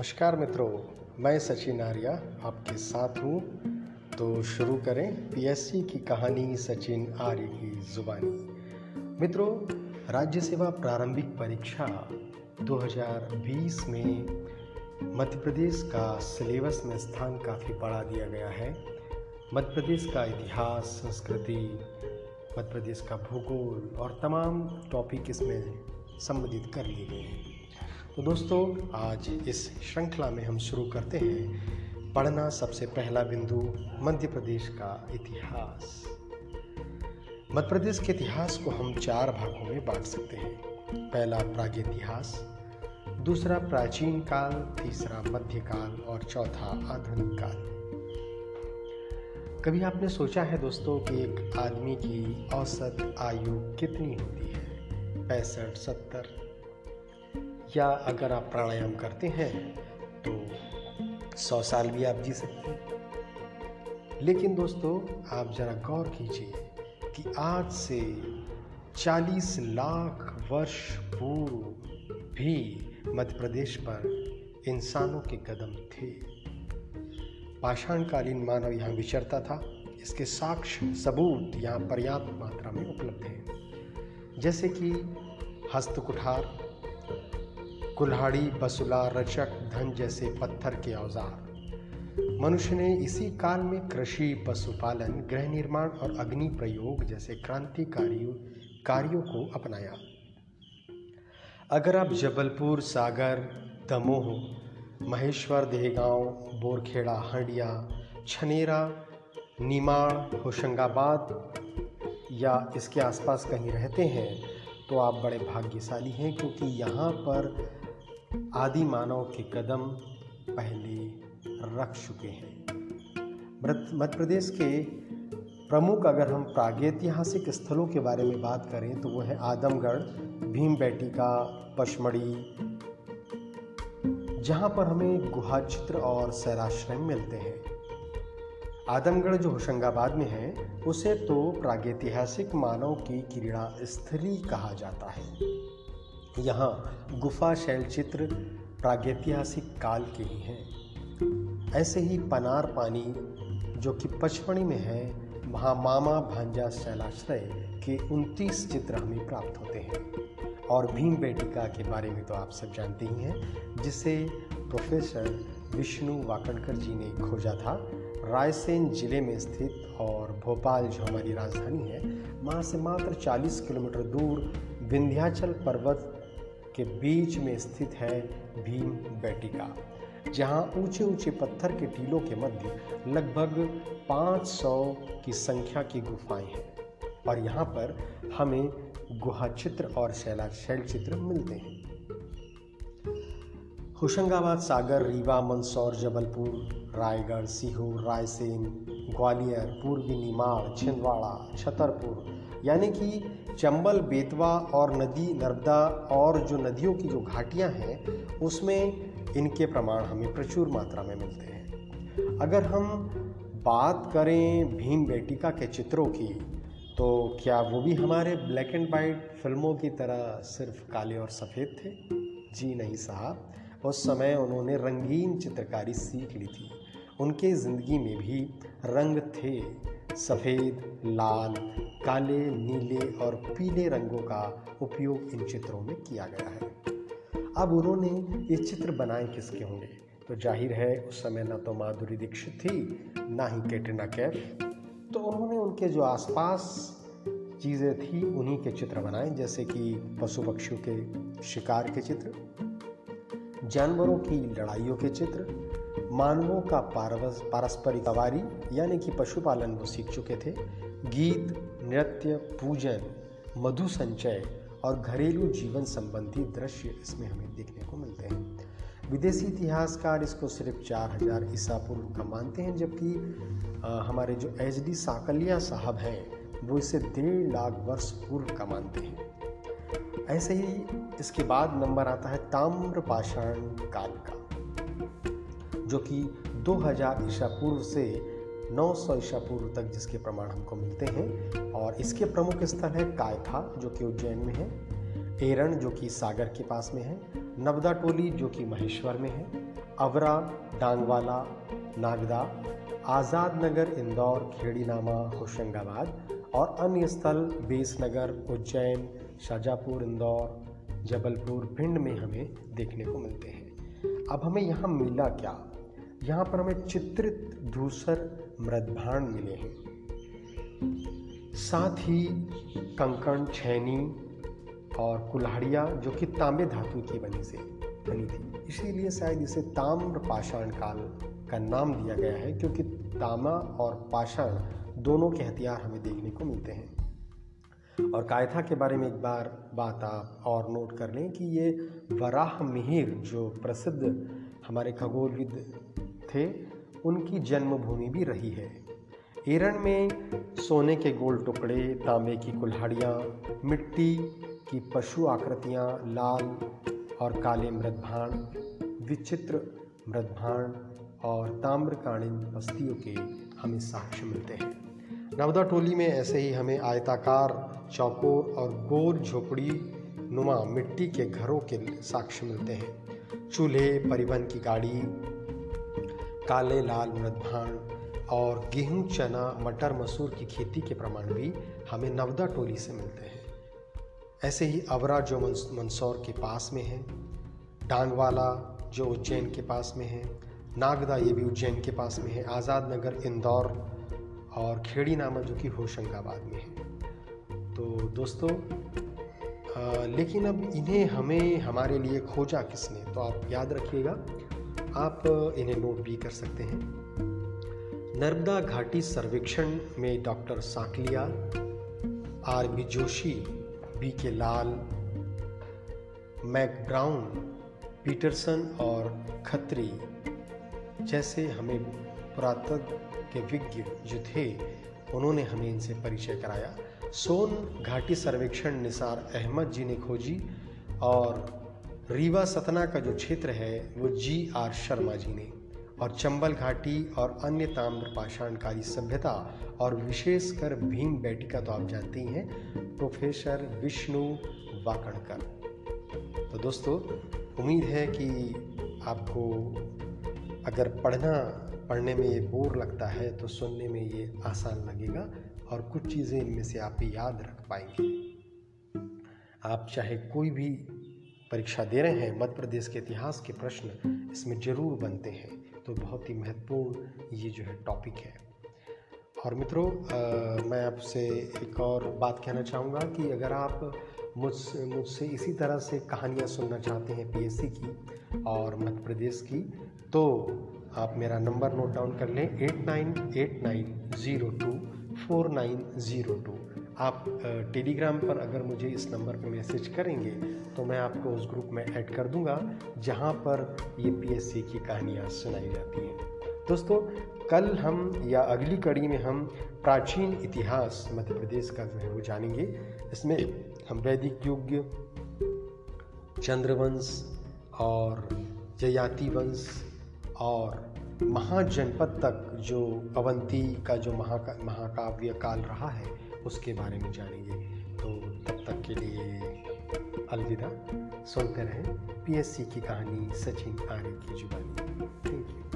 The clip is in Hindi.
नमस्कार मित्रों, मैं सचिन आर्या आपके साथ हूँ। तो शुरू करें पीएससी की कहानी सचिन आर्य की जुबानी। मित्रों, राज्य सेवा प्रारंभिक परीक्षा 2020 में मध्य प्रदेश का सिलेबस में स्थान काफ़ी बढ़ा दिया गया है। मध्य प्रदेश का इतिहास, संस्कृति, मध्य प्रदेश का भूगोल और तमाम टॉपिक इसमें संबोधित कर लिए गए हैं। तो दोस्तों, आज इस श्रृंखला में हम शुरू करते हैं पढ़ना सबसे पहला बिंदु, मध्य प्रदेश का इतिहास। मध्य प्रदेश के इतिहास को हम चार भागों में बांट सकते हैं। पहला प्रागैतिहास दूसरा प्राचीन काल, तीसरा मध्यकाल और चौथा आधुनिक काल। कभी आपने सोचा है दोस्तों कि एक आदमी की औसत आयु कितनी होती है? पैंसठ, सत्तर या अगर आप प्राणायाम करते हैं तो सौ साल भी आप जी सकते हैं। लेकिन दोस्तों, आप ज़रा गौर कीजिए कि आज से 40 लाख वर्ष पूर्व भी मध्य प्रदेश पर इंसानों के कदम थे। पाषाणकालीन मानव यहाँ विचरता था। इसके साक्ष्य, सबूत यहाँ पर्याप्त मात्रा में उपलब्ध हैं। जैसे कि हस्तकुठार कुल्हाड़ी, बसुला, रचक, धन जैसे पत्थर के औज़ार। मनुष्य ने इसी काल में कृषि, पशुपालन, गृह निर्माण और अग्नि प्रयोग जैसे क्रांतिकारी कार्यों को अपनाया। अगर आप जबलपुर, सागर, दमोह, महेश्वर, देहगांव, बोरखेड़ा, हंडिया, छनेरा, निमाड़, होशंगाबाद या इसके आसपास कहीं रहते हैं तो आप बड़े भाग्यशाली हैं क्योंकि यहाँ पर आदि मानव के कदम पहले रख चुके हैं। मध्य प्रदेश के प्रमुख अगर हम प्रागैतिहासिक स्थलों के बारे में बात करें तो वो है आदमगढ़, भीम बैटिका पचमढ़ी, जहाँ पर हमें गुहा चित्र और सैराश्रम मिलते हैं। आदमगढ़ जो होशंगाबाद में है, उसे तो प्रागैतिहासिक मानव की क्रीड़ा स्थली कहा जाता है। यहाँ गुफा शैल चित्र प्रागैतिहासिक काल के ही हैं। ऐसे ही पनार पानी, जो कि पचमढ़ी में है, वहाँ मामा भांजा शैलाश्रय के 29 चित्र हमें प्राप्त होते हैं। और भीम बेटिका के बारे में तो आप सब जानते ही हैं, जिसे प्रोफेसर विष्णु वाकणकर जी ने खोजा था। रायसेन ज़िले में स्थित और भोपाल, जो हमारी राजधानी है, वहाँ से मात्र 40 किलोमीटर दूर विंध्याचल पर्वत के बीच में स्थित है भीम बैटिका, जहाँ ऊँचे ऊँचे पत्थर के टीलों के मध्य लगभग 500 की संख्या की गुफाएँ हैं। और यहाँ पर हमें गुहा चित्र और शैला शैल चित्र मिलते हैं। होशंगाबाद सागर, रीवा, मंदसौर, जबलपुर, रायगढ़, सीहोर, रायसेन, ग्वालियर, पूर्वी निमाड़, छिंदवाड़ा, छतरपुर यानी कि चंबल, बेतवा और नदी, नर्मदा और जो नदियों की जो घाटियाँ हैं, उसमें इनके प्रमाण हमें प्रचुर मात्रा में मिलते हैं। अगर हम बात करें भीम बेटिका के चित्रों की तो क्या वो भी हमारे ब्लैक एंड वाइट फ़िल्मों की तरह सिर्फ़ काले और सफ़ेद थे? जी नहीं साहब। उस समय उन्होंने रंगीन चित्रकारी सीख ली थी। उनके ज़िंदगी में भी रंग थे। सफ़ेद, लाल, काले, नीले और पीले रंगों का उपयोग इन चित्रों में किया गया है। अब उन्होंने ये चित्र बनाए किसके होंगे? तो ज़ाहिर है, उस समय ना तो माधुरी दीक्षित थी, ना ही कैटरीना कैफ। तो उन्होंने उनके जो आसपास चीज़ें थी, उन्हीं के चित्र बनाए, जैसे कि पशु पक्षियों के शिकार के चित्र, जानवरों की लड़ाइयों के चित्र मानवों का पारस्परिक सवारी, यानी कि पशुपालन वो सीख चुके थे। गीत, नृत्य, पूजन, मधु संचय और घरेलू जीवन संबंधी दृश्य इसमें हमें देखने को मिलते हैं। विदेशी इतिहासकार इसको सिर्फ़ चार हज़ार ईसा पूर्व का मानते हैं, जबकि हमारे जो एच डी साकलिया साहब हैं, वो इसे डेढ़ लाख वर्ष पूर्व का मानते हैं। ऐसे ही इसके बाद नंबर आता है ताम्र पाषाण काल का। जो कि 2000 ईसा पूर्व से 900 ईसा पूर्व तक जिसके प्रमाण हमको मिलते हैं और इसके प्रमुख स्थल है कायथा जो कि उज्जैन में है एरण जो कि सागर के पास में है, नवदा टोली, जो कि महेश्वर में है, अवरा, डांगवाला, नागदा, आज़ाद नगर, इंदौर, खेड़ीनामा, होशंगाबाद और अन्य स्थल बेसनगर उज्जैन, शाजापुर, इंदौर, जबलपुर, भिंड में हमें देखने को मिलते हैं। अब हमें यहाँ मिला क्या? यहाँ पर हमें चित्रित धूसर मृदभाण मिले हैं। साथ ही कंकण, छैनी और कुल्हाड़ियाँ, जो कि तांबे धातु की बनी से, बनी थी। इसीलिए शायद इसे ताम्र पाषाण काल का नाम दिया गया है, क्योंकि तामा और पाषाण दोनों के हथियार हमें देखने को मिलते हैं। और कायथा के बारे में एक बार बात आप और नोट कर लें कि ये वराह मिहिर, जो प्रसिद्ध हमारे खगोलविद थे, उनकी जन्मभूमि भी रही है। एरन में सोने के गोल टुकड़े, तांबे की कुल्हाड़ियाँ, मिट्टी की पशु आकृतियाँ, लाल और काले मृदभाण विचित्र मृदभाण और ताम्रकालीन बस्तियों के हमें साक्ष्य मिलते हैं। नवदा टोली में ऐसे ही हमें आयताकार, चौकोर और गोल झोपड़ी नुमा मिट्टी के घरों के साक्ष्य मिलते हैं। चूल्हे, परिवहन की गाड़ी काले लाल मृदभाण और गेहूँ चना मटर मसूर की खेती के प्रमाण भी हमें नवदा टोली से मिलते हैं। ऐसे ही अवरा जो मंदसौर के पास में है डांगवाला जो उज्जैन के पास में है नागदा ये भी उज्जैन के पास में है आज़ाद नगर इंदौर और खेड़ी नामा जो कि होशंगाबाद में है। तो दोस्तों आ, लेकिन अब इन्हें हमें हमारे लिए खोजा किसने? तो आप याद रखिएगा आप इन्हें नोट भी कर सकते हैं। नर्मदा घाटी सर्वेक्षण में doctor Sankalia, R B Joshi, B K Lal, Mac brown, Peterson और खत्री जैसे हमें पुरातत्व के विज्ञ जो थे, उन्होंने हमें इनसे परिचय कराया। सोन घाटी सर्वेक्षण निसार अहमद जी ने खोजी और रीवा सतना का जो क्षेत्र है, वो जी आर शर्मा जी ने। और चंबल घाटी और अन्य ताम्र पाषाणकारी सभ्यता और विशेषकर भीम बैटिका तो आप जानते ही हैं, प्रोफेसर विष्णु वाकणकर। तो दोस्तों, उम्मीद है कि आपको अगर पढ़ना, पढ़ने में ये बोर लगता है तो सुनने में ये आसान लगेगा और कुछ चीज़ें इनमें से आप याद रख पाएँगे। आप चाहे कोई भी परीक्षा दे रहे हैं, मध्य प्रदेश के इतिहास के प्रश्न इसमें ज़रूर बनते हैं। तो बहुत ही महत्वपूर्ण ये जो है टॉपिक है। और मित्रों मैं आपसे एक और बात कहना चाहूँगा कि अगर आप मुझसे मुझसे इसी तरह से कहानियाँ सुनना चाहते हैं पीएससी की और मध्य प्रदेश की तो आप मेरा नंबर नोट डाउन कर लें eight nine eight nine zero two four nine zero two. आप टेलीग्राम पर अगर मुझे इस नंबर पर मैसेज करेंगे तो मैं आपको उस ग्रुप में ऐड कर दूँगा, जहाँ पर ये पीएससी की कहानियाँ सुनाई जाती हैं। दोस्तों, कल हम या अगली कड़ी में हम प्राचीन इतिहास मध्य प्रदेश का जो है वो जानेंगे। इसमें हम वैदिक युग, चंद्रवंश और जयाति वंश और महाजनपद तक जो अवंती का जो महाका महाकाव्य काल रहा है, उसके बारे में जानेंगे। तो तब तक के लिए अलविदा। सुनते रहें पीएससी की कहानी सचिन आर्य की जुबानी। Thank you